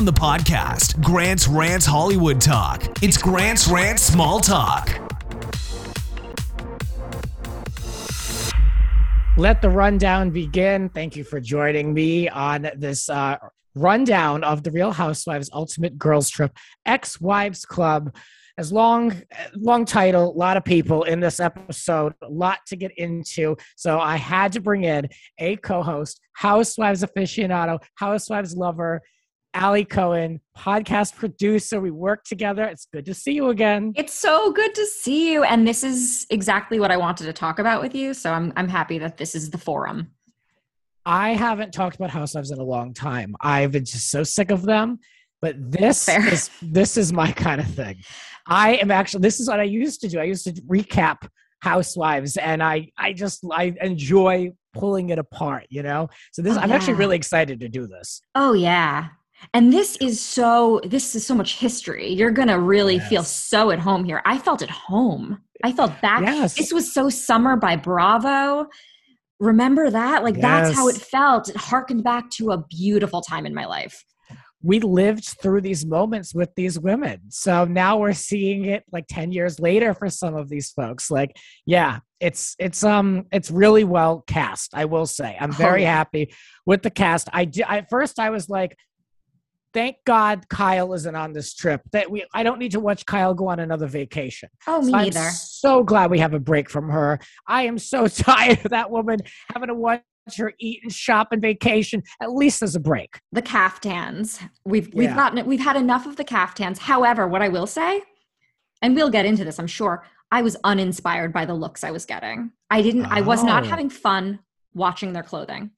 from the podcast, Grant's Rants Hollywood Talk. It's Grant's Rants Small Talk. Let the rundown begin. Thank you for joining me on this uh, rundown of the Real Housewives Ultimate Girls Trip Ex Wives Club. As long, long title, a lot of people in this episode, a lot to get into. So I had to bring in a co-host, Housewives aficionado, Housewives lover, Ali Cohen, podcast producer. We work together. It's good to see you again. It's so good to see you. And this is exactly what I wanted to talk about with you. So I'm I'm happy that this is the forum. I haven't talked about Housewives in a long time. I've been just so sick of them. But this is this is my kind of thing. I am actually this is what I used to do. I used to recap Housewives, and I I just I enjoy pulling it apart. You know, so this Oh, I'm actually really excited to do this. Oh yeah. And this is so this is so much history. You're gonna really feel so at home here. I felt at home. I felt back. Yes. This was so summer by Bravo. Remember that? Like that's how it felt. It harkened back to a beautiful time in my life. we lived through these moments with these women. So now we're seeing it like 10 years later for some of these folks. Like, yeah, it's it's um it's really well cast, I will say. I'm Oh, very yeah. happy with the cast. I did at first I was like Thank God Kyle isn't on this trip. That we I don't need to watch Kyle go on another vacation. Oh, me So I'm neither. so glad we have a break from her. I am so tired of that woman having to watch her eat and shop and vacation. At least there's a break. the caftans. We've we've Yeah. gotten we've had enough of the caftans. However, what I will say, and we'll get into this, I'm sure, I was uninspired by the looks I was getting. I didn't I was not Oh. having fun watching their clothing.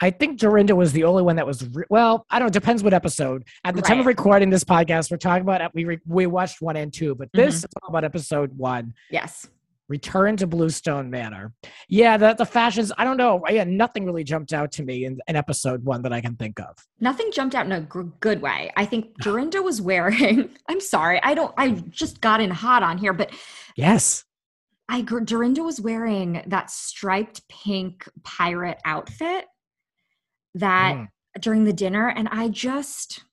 I think Dorinda was the only one that was re- well. I don't. know. Depends what episode. At the time of recording this podcast, we're talking about we re- we watched one and two, but this Mm-hmm. is all about episode one. Yes. Return to Bluestone Manor. Yeah, the the fashions. I don't know. Yeah, nothing really jumped out to me in, in episode one that I can think of. Nothing jumped out in a good way. I think Dorinda was wearing. I'm sorry, I don't. I just got in hot on here, but Yes. I Dorinda was wearing that striped pink pirate outfit that Mm. during the dinner, and I just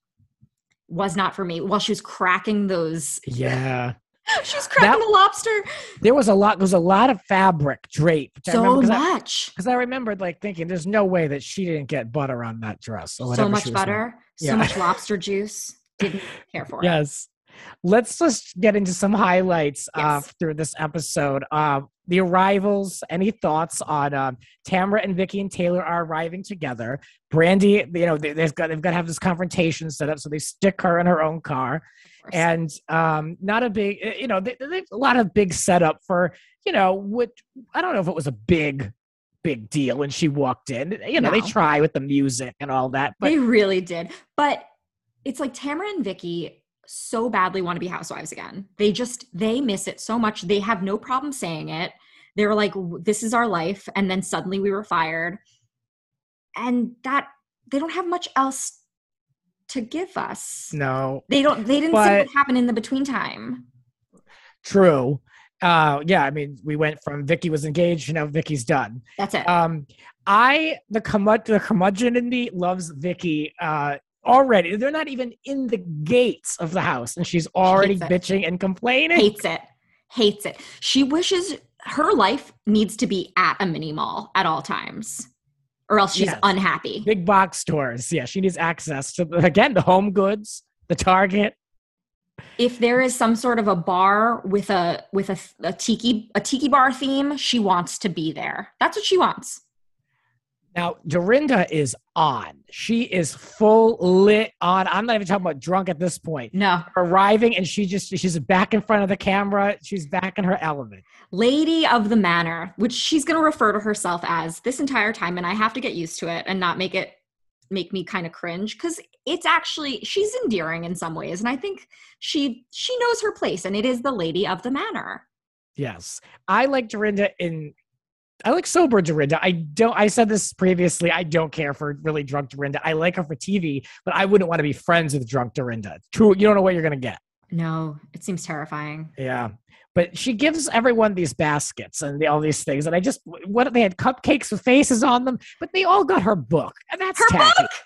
was not for me. While she was cracking those, Yeah. she was cracking That- the lobster There was a lot. There was a lot of fabric draped. so much, Because I, remembered like thinking, there's no way that she didn't get butter on that dress. So much she was wearing. butter, Yeah. so much lobster juice. Didn't care for it. Yes. Let's just get into some highlights uh, through this episode. Um, the arrivals. Any thoughts on um, Tamara and Vicki and Taylor are arriving together? Brandi, you know, they, they've got they've got to have this confrontation set up, so they stick her in her own car, and um, not a big, uh, you know, they, they, a lot of big setup for, you know, what I don't know if it was a big, big deal when she walked in. You know, they try with the music and all that, but they really did. But it's like Tamara and Vicki so badly want to be housewives again. They just they miss it so much. They have no problem saying it. They were like, "This is our life," and then suddenly we were fired, and that they don't have much else to give us. no, They don't. They didn't see what happened in the between time. True. Uh, yeah, I mean, we went from Vicki was engaged, you know, Vicki's done. That's it. Um, I the curmud the curmudgeon in me loves Vicki uh already. They're not even in the gates of the house, and she's already it. bitching and complaining. Hates it. Hates it. She wishes her life needs to be at a mini mall at all times, or else she's Yes. unhappy. Big box stores. Yeah, she needs access to again the home goods, the Target. if there is some sort of a bar with a with a, a tiki a tiki bar theme she wants to be there that's what she wants Now, Dorinda is on. She is full lit on. I'm not even talking about drunk at this point. no Arriving and she just she's back in front of the camera. She's back in her element. lady of the manor which she's going to refer to herself as this entire time and i have to get used to it and not make it make me kind of cringe because it's actually she's endearing in some ways and i think she she knows her place and it is the lady of the manor Yes. I like Dorinda in I like sober Dorinda. I don't I said this previously. I don't care for really drunk Dorinda. I like her for TV, but I wouldn't want to be friends with drunk Dorinda. True, you don't know what you're gonna get. no it seems terrifying Yeah. But she gives everyone these baskets and all these things. And I just, what they had cupcakes with faces on them, but they all got her book. And that's Her tacky. book?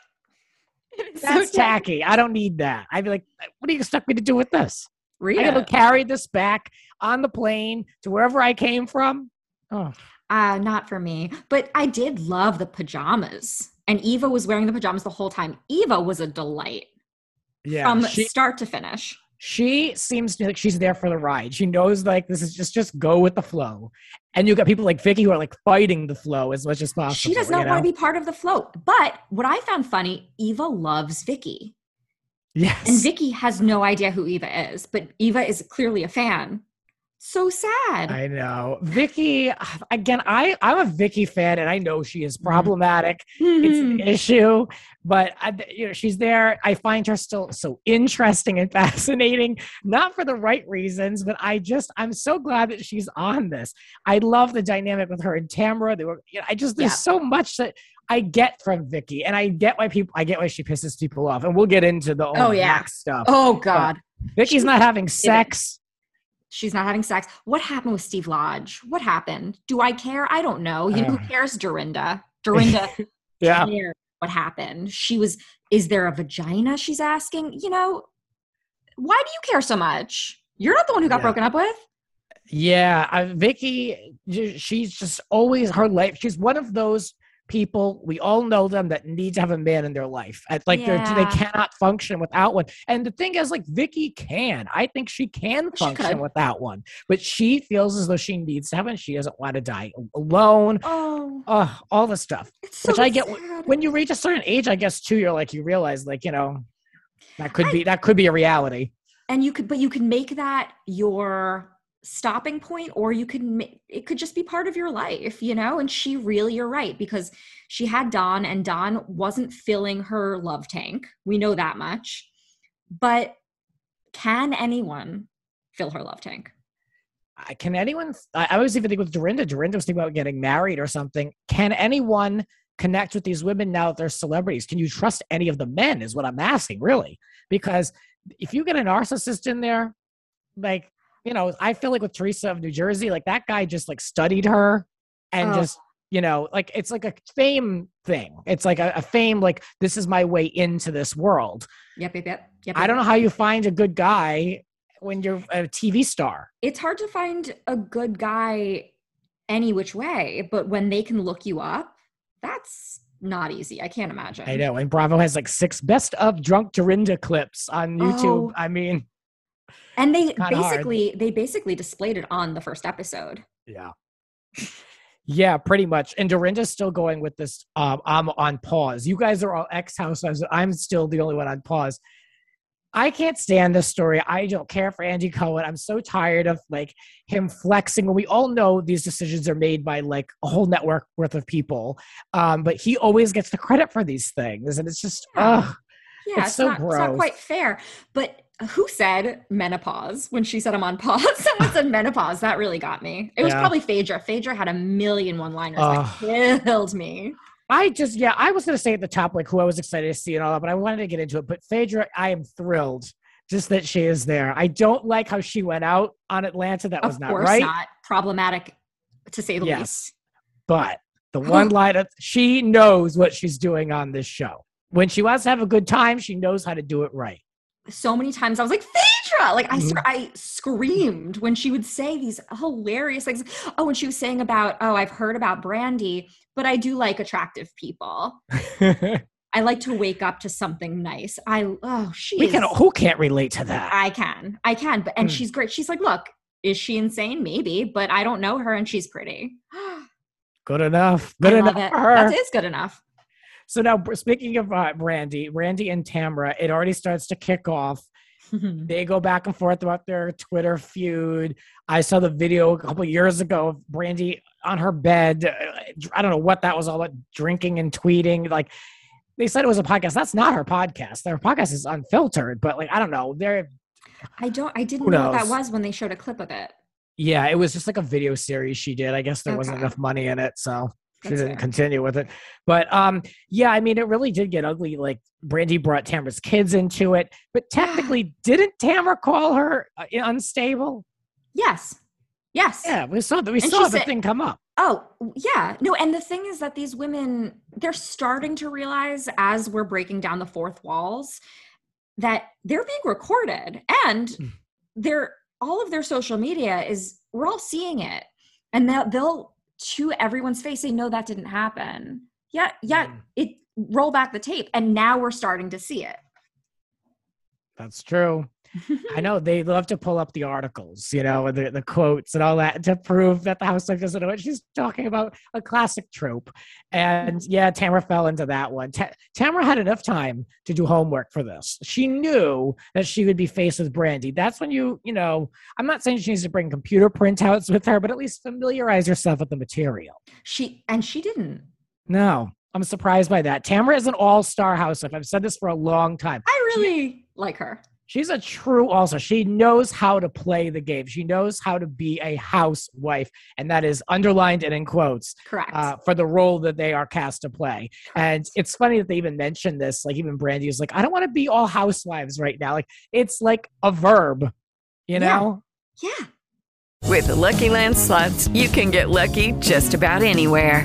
It's That's so tacky. I don't need that. I'd be like, what do you expect me to do with this? Rita. I got to carry this back on the plane to wherever I came from. Oh, Uh, not for me. But I did love the pajamas. And Eva was wearing the pajamas the whole time. Eva was a delight yeah. from she, start to finish. she seems to like she's there for the ride. She knows like this is just just go with the flow. And you got people like Vicki who are like fighting the flow as much as possible. she does not you want to be part of the float. But what I found funny, Eva loves Vicki. Yes. And Vicki has no idea who Eva is, but Eva is clearly a fan. So sad. I know. Vicki, uh, again, I, I'm a Vicki fan and I know she is mm-hmm. problematic. It's an Mhm. issue, but uh, I, you know, she's there. I find her still so interesting and fascinating, not for the right reasons, but I just, I'm so glad that she's on this. I love the dynamic with her and Tamara. They were, you know, I just, there's Yeah. so much that I get from Vicki and I get why people, I get why she pisses people off. And we'll get into the Oh, yeah. Stuff. oh God. Vicki's not having sex. She's not having sex. What happened with Steve Lodge? What happened? Do I care? I don't know. You know, Uh. who cares, Dorinda? Dorinda Yeah. cared what happened. She was, is there a vagina? She's asking. You know, why do you care so much? You're not the one who got Yeah. broken up with. Yeah, I, Vicki, she's just always her life. She's one of those people we all know them that need to have a man in their life. Like they're they cannot function without one. And the thing is, like Vicki can. I think she can function could. without one, but she feels as though she needs to have one. She doesn't want to die alone. Oh, Oh, all the stuff. so Which I get sad. When you reach a certain age, I guess too, you're like you realize, like you know, that could I- be that could be a reality. and you could but you can make that your stopping point or you could it could just be part of your life you know and she really you're right because she had don and don wasn't filling her love tank we know that much but can anyone fill her love tank can anyone I, I was even thinking with Dorinda, Dorinda was thinking about getting married or something. Can anyone connect with these women now that they're celebrities? Can you trust any of the men is what I'm asking, really? Because if you get a narcissist in there, like, you know, I feel like with Teresa of New Jersey, like that guy just like studied her and Oh. just you know, like it's like a fame thing. It's like a, a fame, like this is my way into this world. yep yep yep, yep I don't know how you find a good guy when you're a TV star. it's hard to find a good guy any which way but when they can look you up that's not easy i can't imagine I know. And Bravo has like six best of drunk Dorinda clips on oh. YouTube. Oh. I mean, And they kinda hard. basically they basically displayed it on the first episode. yeah. Yeah, pretty much. And Dorinda's still going with this. Um, I'm on pause. You guys are all ex housewives. I'm still the only one on pause. I can't stand this story. I don't care for Andy Cohen. I'm so tired of like him flexing. We all know these decisions are made by like a whole network worth of people. Um, but he always gets the credit for these things. And it's just, ugh. Yeah, It's it's, so not, it's not quite fair. But who said menopause when she said I'm on pause? Someone said menopause. That really got me. It was Yeah. probably Phaedra. Phaedra had a million one liners Ugh. that killed me. I just, yeah, I was going to say at the top, like who I was excited to see and all that, but I wanted to get into it. But Phaedra, I am thrilled just that she is there. I don't like how she went out on Atlanta. That was not course right. not. Problematic to say the Yes. least. But the one line, of, she knows what she's doing on this show. When she wants to have a good time, she knows how to do it right. So many times I was like, Phaedra! Like I, Mhm. I screamed when she would say these hilarious things. Oh, when she was saying about, oh, I've heard about Brandi, but I do like attractive people. I like to wake up to something nice. I oh she we can. Who can't relate to that? I can. I can. But and Hmm. she's great. She's like, look, is she insane? Maybe, but I don't know her and she's pretty. Good enough. Good I enough love it. for her. That is good enough. So now, speaking of uh, Brandi, Brandi and Tamra, it already starts to kick off. They go back and forth about their Twitter feud. I saw the video a couple years ago of Brandi on her bed. uh, I don't know what that was all about, drinking and tweeting. Like they said it was a podcast. That's not her podcast. Their podcast is unfiltered, but like I don't know. They're I don't I didn't know what that was when they showed a clip of it. yeah, it was just like a video series she did. I guess there wasn't enough money in it, so she didn't continue with it. But um, yeah, I mean, it really did get ugly. Like Brandi brought Tamara's kids into it, but technically, didn't Tamara call her uh, unstable? Yes. Yes. Yeah, we saw that. We And saw the said- thing come up. Oh, yeah. No, and the thing is that these women, they're starting to realize as we're breaking down the fourth walls that they're being recorded and Mm. they're all of their social media is we're all seeing it. And they'll, they'll to everyone's face say, no, that didn't happen. Yeah, yeah, Mm. it roll back the tape. And now we're starting to see it. That's true. I know they love to pull up the articles, you know, and the, the quotes and all that to prove that the housewife doesn't know what she's talking about. A classic trope. And mm-hmm. yeah, Tamara fell into that one. Ta- Tamara had enough time to do homework for this. She knew that she would be faced with Brandi. That's when you, you know, I'm not saying she needs to bring computer printouts with her, but at least familiarize yourself with the material. she and she didn't. No, I'm surprised by that. Tamara is an all star housewife. I've said this for a long time. I really like her. She's a true also. She knows how to play the game. She knows how to be a housewife, and that is underlined and in quotes Correct. uh, for the role that they are cast to play. And it's funny that they even mentioned this. Like even Brandi is like, I don't want to be all housewives right now. Like it's like a verb, you Yeah. know? yeah. With the Lucky Land slots, you can get lucky just about anywhere.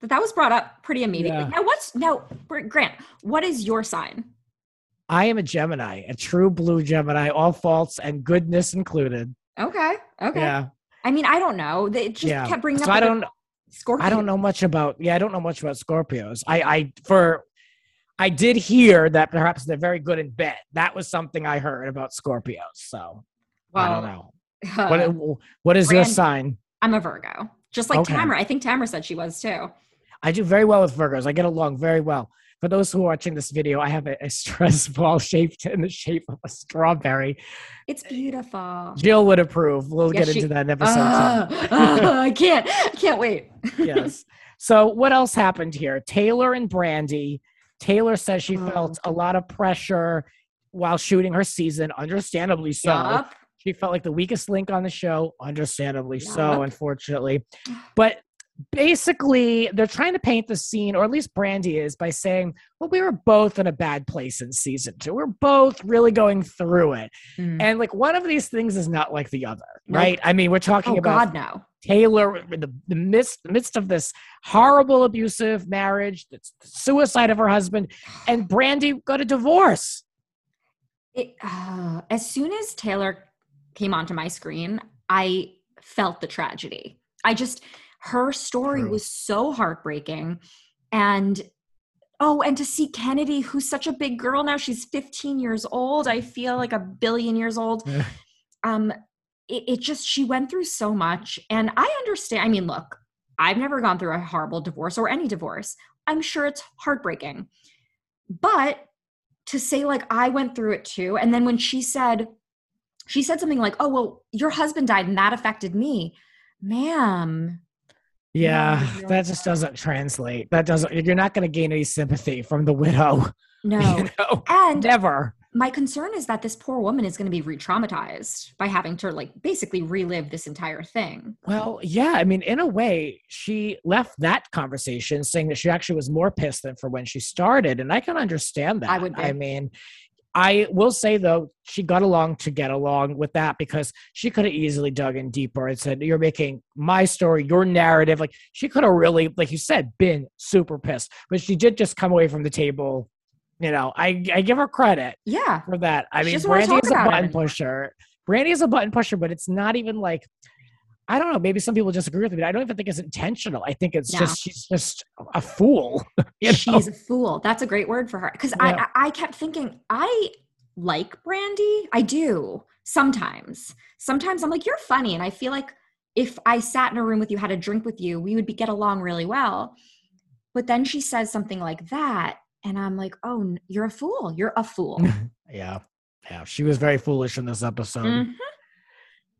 That that was brought up pretty immediately. Yeah. Now, what's now, Grant? What is your sign? I am a Gemini, a true blue Gemini, all faults and goodness included. Okay, okay. Yeah. I mean, I don't know. They just Yeah. kept bringing So up. I don't Scorpio. I don't know much about yeah, I don't know much about Scorpios. I I for I did hear that perhaps they're very good in bed. That was something I heard about Scorpios. So I don't know. uh, What what is your sign? I'm a Virgo, just like Okay. Tamara. I think Tamara said she was too. I do very well with Virgos. I get along very well. For those who are watching this video, I have a, a stress ball shaped in the shape of a strawberry. It's beautiful. Jill would approve. We'll Yes, get she- into that in episode 10. Ah, ah, I can't. I can't wait. yes. So what else happened here? Taylor and Brandi. Taylor says she Oh. felt a lot of pressure while shooting her season, understandably so. Yup. She felt like the weakest link on the show, understandably so, unfortunately. But basically, they're trying to paint the scene, or at least Brandi is, by saying, well, we were both in a bad place in season two. We're both really going through it. Mm. And like one of these things is not like the other, Nope. right? I mean, we're talking Oh about God, no. Taylor in the, the midst, midst of this horrible abusive marriage, the suicide of her husband, and Brandi got a divorce. It, uh, as soon as Taylor came onto my screen, I felt the tragedy. I just, her story True. was so heartbreaking. And oh, and to see Kennedy, who's such a big girl now, she's 15 years old. I feel like a billion years old. Yeah. Um, it, it just, she went through so much. And I understand. I mean, look, I've never gone through a horrible divorce or any divorce. I'm sure it's heartbreaking. But to say like I went through it too. And then when she said, she said something like, "Oh well, your husband died and that affected me." Ma'am, Yeah, No, that just doesn't translate. That doesn't. You're not going to gain any sympathy from the widow. no. You know, And never. my concern is that this poor woman is going to be re-traumatized by having to like basically relive this entire thing. Well, yeah. I mean, in a way, she left that conversation saying that she actually was more pissed than for when she started, and I can understand that. I would be. I mean, I will say though, she got along to get along with that because she could have easily dug in deeper and said, "You're making my story, your narrative." Like she could have really, like you said, been super pissed, but she did just come away from the table. You know, I I give her credit Yeah. for that. I She mean, Brandi is a button pusher. Brandi is a button pusher, but it's not even like I don't know. Maybe some people disagree with me. But I don't even think it's intentional. I think it's No. just she's just a fool. you know? She's a fool. That's a great word for her. Because Yeah. I, I kept thinking, I like Brandi. I do sometimes. Sometimes I'm like, you're funny. And I feel like if I sat in a room with you, had a drink with you, we would be, get along really well. But then she says something like that. And I'm like, oh, you're a fool. You're a fool. yeah, yeah. She was very foolish in this episode. Mhm.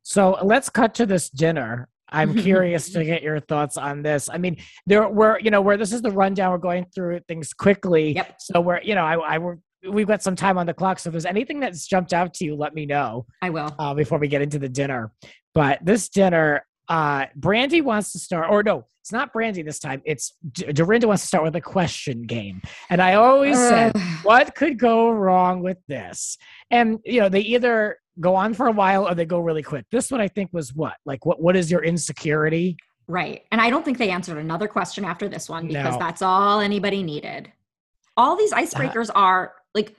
So let's cut to this dinner. I'm curious to get your thoughts on this. I mean, there were, you know, where this is the rundown, we're going through things quickly. Yep. So we're, you know, I, I were, we've got some time on the clock. So if there's anything that's jumped out to you, let me know I will. uh, before we get into the dinner. But this dinner, uh, Brandi wants to start, or no, it's not Brandi this time. It's D- Dorinda wants to start with a question game. And I always said, what could go wrong with this? And you know, they either go on for a while or they go really quick. This one I think was what? Like what what is your insecurity? Right. And I don't think they answered another question after this one because No. that's all anybody needed. All these icebreakers are like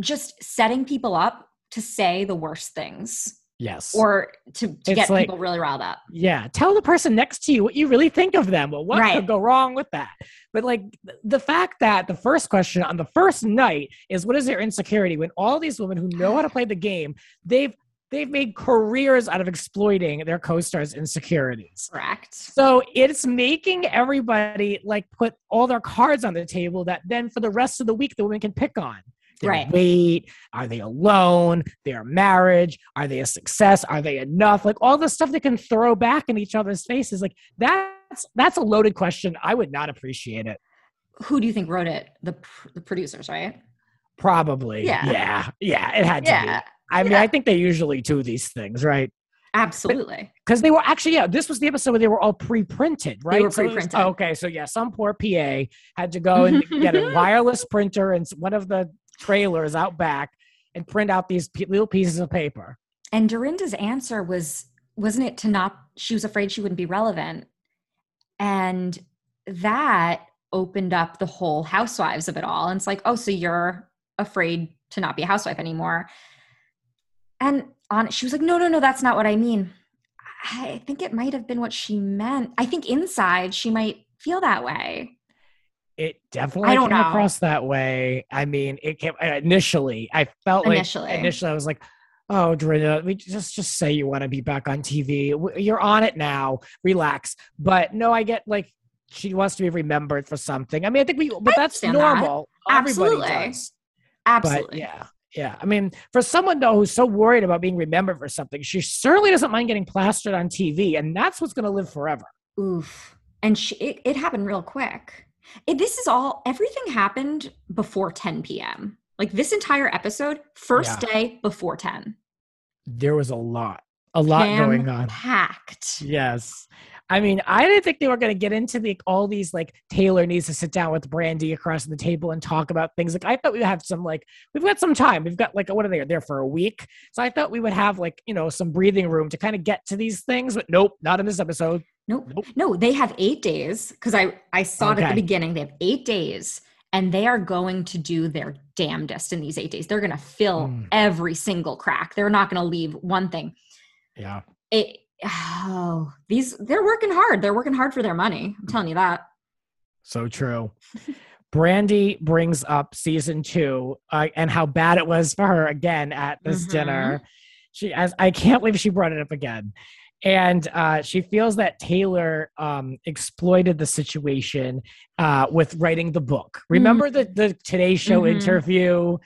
just setting people up to say the worst things Yes. or to, to It's get like- people really riled up. yeah, tell the person next to you what you really think of them. Well, what Right. could go wrong with that? But like the fact that the first question on the first night is what is their insecurity when all these women who know how to play the game, they've they've made careers out of exploiting their co-stars' insecurities. Correct. So it's making everybody like put all their cards on the table that then for the rest of the week the women can pick on. Their Right. weight, are they alone? Their marriage, are they a success? Are they enough? Like all the stuff they can throw back in each other's faces. Like that's that's a loaded question. I would not appreciate it. Who do you think wrote it? The, pr- the producers, right? Probably. Yeah. Yeah. Yeah. It had to Yeah, be. I mean, Yeah. I think they usually do these things, right? absolutely. because they were actually yeah this was the episode where they were all pre-printed right were So was- pre-printed. okay so yeah some poor pa had to go and get a wireless printer and one of the trailers out back and print out these p- little pieces of paper And Dorinda's answer was wasn't it to not she was afraid she wouldn't be relevant. And that opened up the whole housewives of it all. And it's like, oh, so you're afraid to not be a housewife anymore. And on she was like, no, no, no, that's not what I mean. I think it might have been what she meant. I think inside she might feel that way. It definitely don't came know. across that way i mean it came uh, initially i felt like Initially. initially i was like Oh, Dorinda, we just just say you want to be back on TV. You're on it now. Relax. But no, I get like she wants to be remembered for something. I mean, I think we, but I that's understand that. normal. Absolutely. Everybody does. Absolutely. But yeah, yeah. I mean, for someone though who's so worried about being remembered for something, she certainly doesn't mind getting plastered on TV, and that's what's going to live forever. Oof. And she, it, it happened real quick. It, this is all, everything happened before 10 p.m. Like this entire episode, first Yeah. day before 10. There was a lot, a lot going on. Packed. Yes. I mean, I didn't think they were going to get into the all these like Taylor needs to sit down with Brandi across the table and talk about things. Like I thought we would have some like we've got some time. We've got like what are they there for a week? So I thought we would have like you know some breathing room to kind of get to these things. But nope, not in this episode. Nope. Nope. No, they have eight days because I, I saw it at the beginning. They have eight days and they are going to do their damnedest in these eight days. They're going to fill Mm. every single crack. They're not going to leave one thing. Yeah. It, oh, these, they're working hard. They're working hard for their money. I'm telling you that. So true. Brandi brings up season two uh, and how bad it was for her again at this Mhm. dinner. She, as I can't believe she brought it up again, and uh, she feels that Taylor um, exploited the situation uh, with writing the book. Remember the the Today Show Mhm. interview?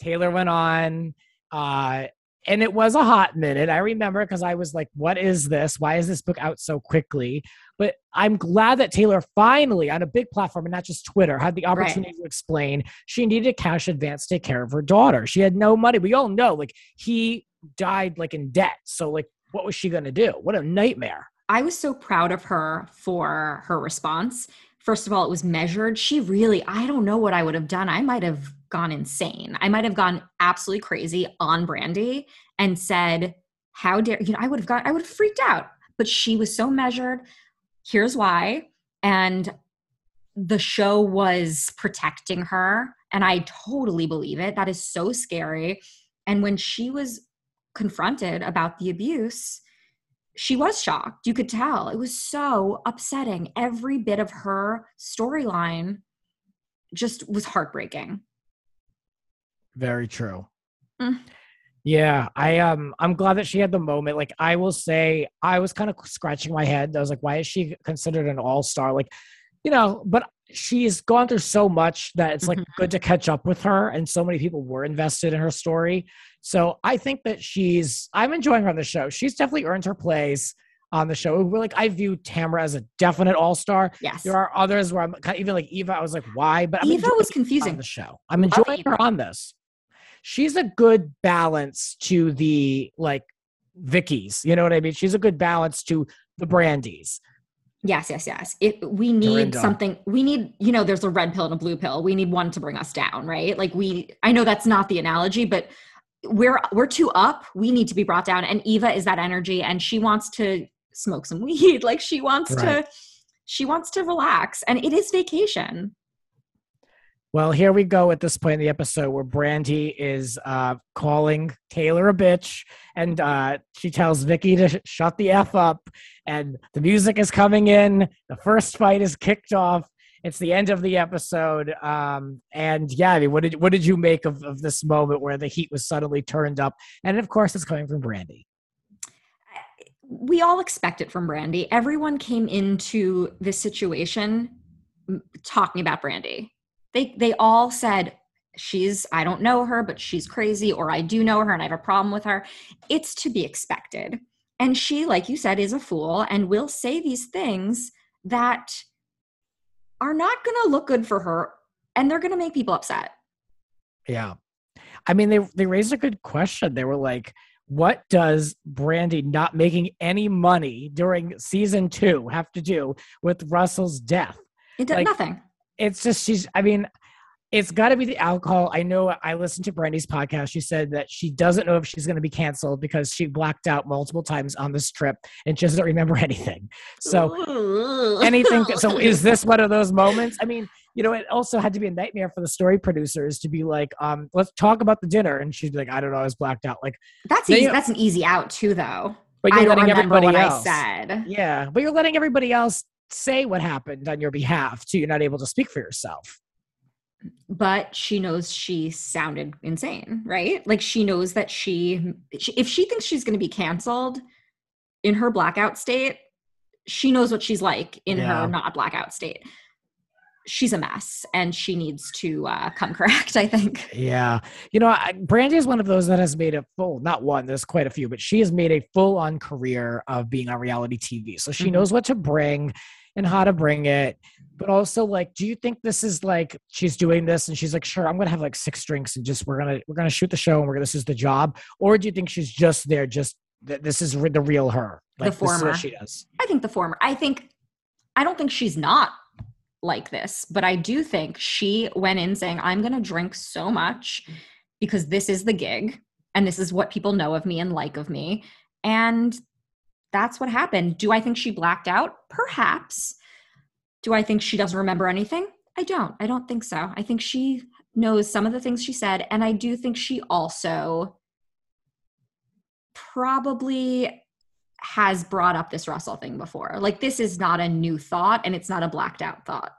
Taylor went on. Uh, and it was a hot minute. I remember because I was like, what is this? Why is this book out so quickly? But I'm glad that Taylor finally, on a big platform and not just Twitter, had the opportunity to explain she needed a cash advance to take care of her daughter. She had no money. We all know, like, he died like in debt. So, like, what was she going to do? What a nightmare. I was so proud of her for her response. First of all, it was measured. She really, I don't know what I would have done. I might have gone insane. I might have gone absolutely crazy on Brandi and said, How dare you know, I would have gone, I would have freaked out. But she was so measured. Here's why. And the show was protecting her. And I totally believe it. That is so scary. And when she was confronted about the abuse, she was shocked. You could tell. It was so upsetting. Every bit of her storyline just was heartbreaking. Very true. Mm. Yeah, I um I'm glad that she had the moment. Like I will say I was kind of scratching my head. I was like, why is she considered an all-star? Like, you know, but she's gone through so much that it's like Mhm. good to catch up with her and so many people were invested in her story. So I think that she's I'm enjoying her on the show. She's definitely earned her place. on the show. We're like, I view Tamara as a definite all star. Yes. There are others where I'm kind of- even like Eva. I was like, why? But I'm Eva was confusing. on the show. I'm enjoying her on this. She's a good balance to the like Vicki's. You know what I mean? She's a good balance to the Brandis. Yes, yes, yes. It we need Dorinda. something. We need, you know, there's a red pill and a blue pill. We need one to bring us down, right? Like we I know that's not the analogy, but we're we're too up. We need to be brought down. And Eva is that energy and she wants to smoke some weed. Like she wants Right. to she wants to relax. And it is vacation. Well, here we go at this point in the episode where Brandi is uh, calling Taylor a bitch, and uh, she tells Vicki to sh- shut the f up. And the music is coming in. The first fight is kicked off. It's the end of the episode. Um, and yeah, I mean, what did what did you make of, of this moment where the heat was suddenly turned up? And of course, it's coming from Brandi. we all expect it from Brandi. Everyone came into this situation talking about Brandi. They they all said she's I don't know her, but she's crazy, or I do know her and I have a problem with her. It's to be expected. And she, like you said, is a fool and will say these things that are not going to look good for her and they're going to make people upset. Yeah. I mean, they they raised a good question. They were like, what does Brandi not making any money during season two have to do with Russell's death? It does Like- nothing. It's just she's I mean, it's gotta be the alcohol. I know I listened to Brandi's podcast. She said that she doesn't know if she's gonna be canceled because she blacked out multiple times on this trip and she doesn't remember anything. So anything so is this one of those moments i mean you know it also had to be a nightmare for the story producers to be like um let's talk about the dinner and she'd be like i don't know i was blacked out like that's easy, that's an easy out too, though. but I you're don't letting everybody else I said. yeah but you're letting everybody else say what happened on your behalf too you're not able to speak for yourself but she knows she sounded insane, right? Like she knows that she, she if she thinks she's going to be canceled in her blackout state, she knows what she's like in Yeah. her not blackout state. She's a mess and she needs to uh, come correct, I think. yeah you know brandi is one of those that has made a full not one there's quite a few but she has made a full-on career of being on reality tv so she Mhm. knows what to bring and how to bring it but also like do you think this is like she's doing this and she's like sure i'm gonna have like six drinks and just we're gonna we're gonna shoot the show and we're gonna this is the job or do you think she's just there just that this is the real her The like is former. she does I think the former. I think, I don't think she's not like this, but I do think she went in saying, I'm going to drink so much because this is the gig and this is what people know of me and like of me. And that's what happened. Do I think she blacked out? Perhaps. Do I think she doesn't remember anything? I don't. I don't think so. I think she knows some of the things she said. And I do think she also probably has brought up this Russell thing before. Like this is not a new thought and it's not a blacked out thought.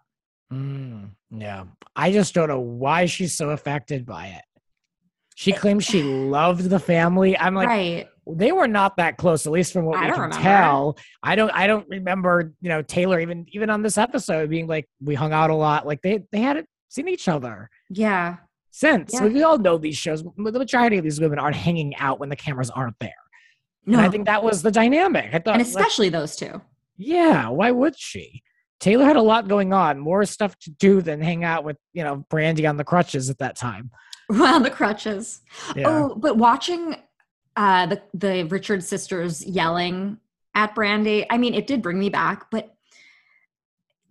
Mm, yeah i just don't know why she's so affected by it she claims she loved the family i'm like right. they were not that close, at least from what I we can remember. tell. I don't I don't remember, you know, Taylor even even on this episode being like we hung out a lot. Like they they hadn't seen each other Yeah. since. Yeah. We all know these shows. The majority of these women aren't hanging out when the cameras aren't there. No. And I think that was the dynamic. I thought and like, especially those two. yeah, why would she? Taylor had a lot going on, more stuff to do than hang out with, you know, Brandi on the crutches at that time. Well, the crutches. Yeah. Oh, but watching uh the the Richard sisters yelling at Brandi, I mean, it did bring me back, but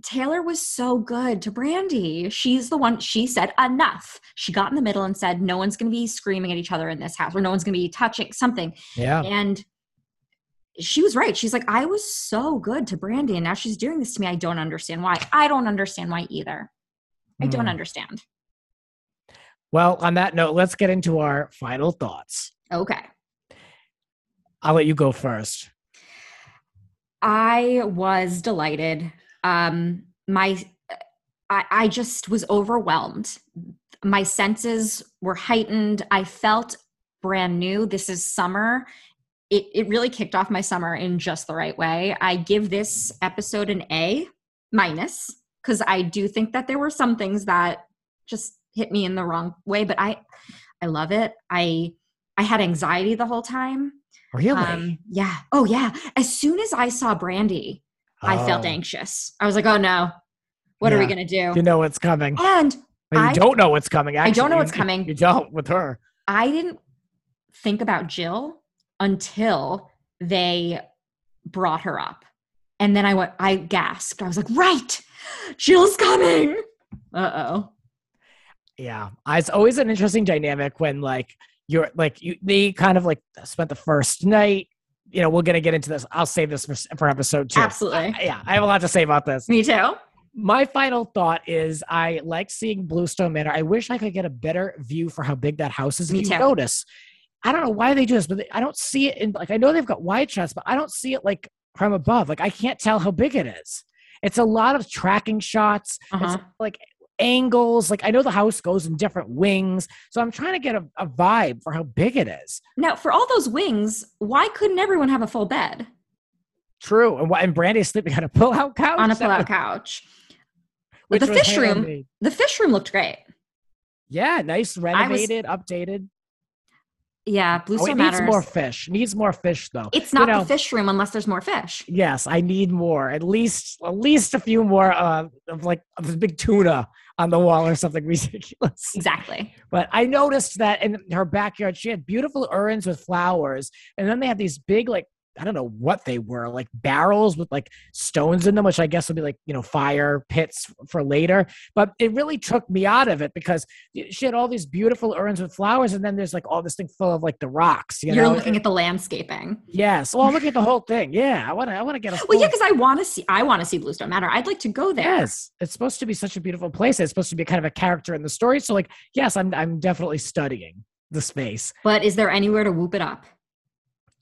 Taylor was so good to Brandi. She's the one she said enough. She got in the middle and said no one's going to be screaming at each other in this house or no one's going to be touching something. Yeah. And she was right. She's like, I was so good to Brandi, and now she's doing this to me. I don't understand why. I don't understand why either. I don't Hmm. understand. Well, on that note, let's get into our final thoughts. Okay. I'll let you go first. I was delighted. Um, my, I, I just was overwhelmed. My senses were heightened. I felt brand new. This is summer. It, it really kicked off my summer in just the right way. I give this episode an A minus because I do think that there were some things that just hit me in the wrong way, but I, I love it. I, I had anxiety the whole time. Really? Um, yeah. Oh, yeah. As soon as I saw Brandi, I felt Oh. anxious. I was like, oh no, what are we going to do? You know what's coming. and you I- don't know what's coming. I don't know what's coming. You don't with her. I didn't think about Jill until they brought her up. And then I went, I gasped. I was like, right, Jill's coming. Uh oh. Yeah, I- it's always an interesting dynamic when like you're like you they kind of like spent the first night. You know, we're gonna get into this. I'll save this for for episode two. Absolutely. Yeah, I have a lot to say about this. Me too. My final thought is I like seeing Bluestone Manor. I wish I could get a better view for how big that house is. If Me you too. notice, I don't know why they do this, but they, I don't see it in like I know they've got wide shots, but I don't see it like from above. Like I can't tell how big it is. It's a lot of tracking shots. Uh-huh. It's like angles. Like I know the house goes in different wings, so I'm trying to get a, a vibe for how big it is. Now, for all those wings, why couldn't everyone have a full bed True, and, and Brandi's sleeping on a pull-out couch on a pull-out was- couch? which the was fish room-. The fish room looked great. Yeah, nice, renovated, updated. Yeah, Oh, Bluestone it needs more fish. Needs more fish though. It's You not know, the fish room unless there's more fish. Yes, I need more. At least, at least a few more uh, of like of this big tuna on the wall or something ridiculous. Exactly. But I noticed that in her backyard, she had beautiful urns with flowers, and then they had these big like. I don't know what they were, like barrels with like stones in them, which I guess would be like, you know, fire pits for later. But it really took me out of it because she had all these beautiful urns with flowers, and then there's like all this thing full of like the rocks. You You're know? looking at the landscaping. Yes. Well, I'm looking at the whole thing. Yeah, I want to. I want to get a. Well, yeah, because I want to see. I want to see Bluestone Manor. I'd like to go there. Yes, it's supposed to be such a beautiful place. It's supposed to be kind of a character in the story. So, like, yes, I'm. I'm definitely studying the space. But is there anywhere to whoop it up?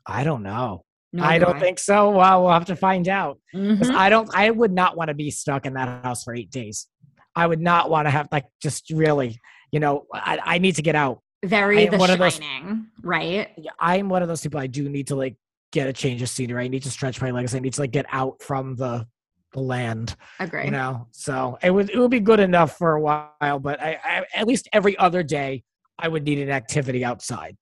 I don't know. No, I do don't think so. Well, we'll have to find out. Mhm. I don't. I would not want to be stuck in that house for eight days. I would not want to have like just really. You know, I, I need to get out. Very The one of those- Shining, right? I'm one of those people. I do need to like get a change of scenery. I need to stretch my legs. I need to like get out from the the land. Agree. you know so it would it would be good enough for a while but I, I at least every other day i would need an activity outside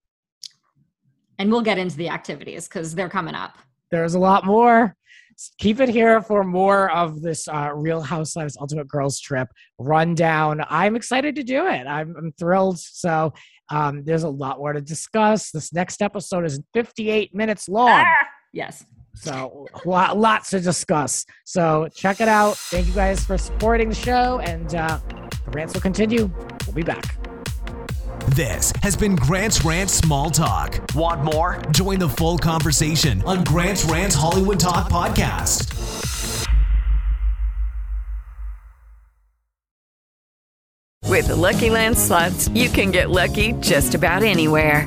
and we'll get into the activities because they're coming up. there's a lot more keep it here for more of this uh, real housewives ultimate girls trip rundown i'm excited to do it i'm, I'm thrilled so um, there's a lot more to discuss this next episode is 58 minutes long Yes. So lot, lots to discuss. So check it out. Thank you guys for supporting the show, and uh, the rants will continue. We'll be back. This has been Grant's Rant Small Talk. Want more? Join the full conversation on Grant's Rant Hollywood Talk podcast. With the Lucky Land slots, you can get lucky just about anywhere.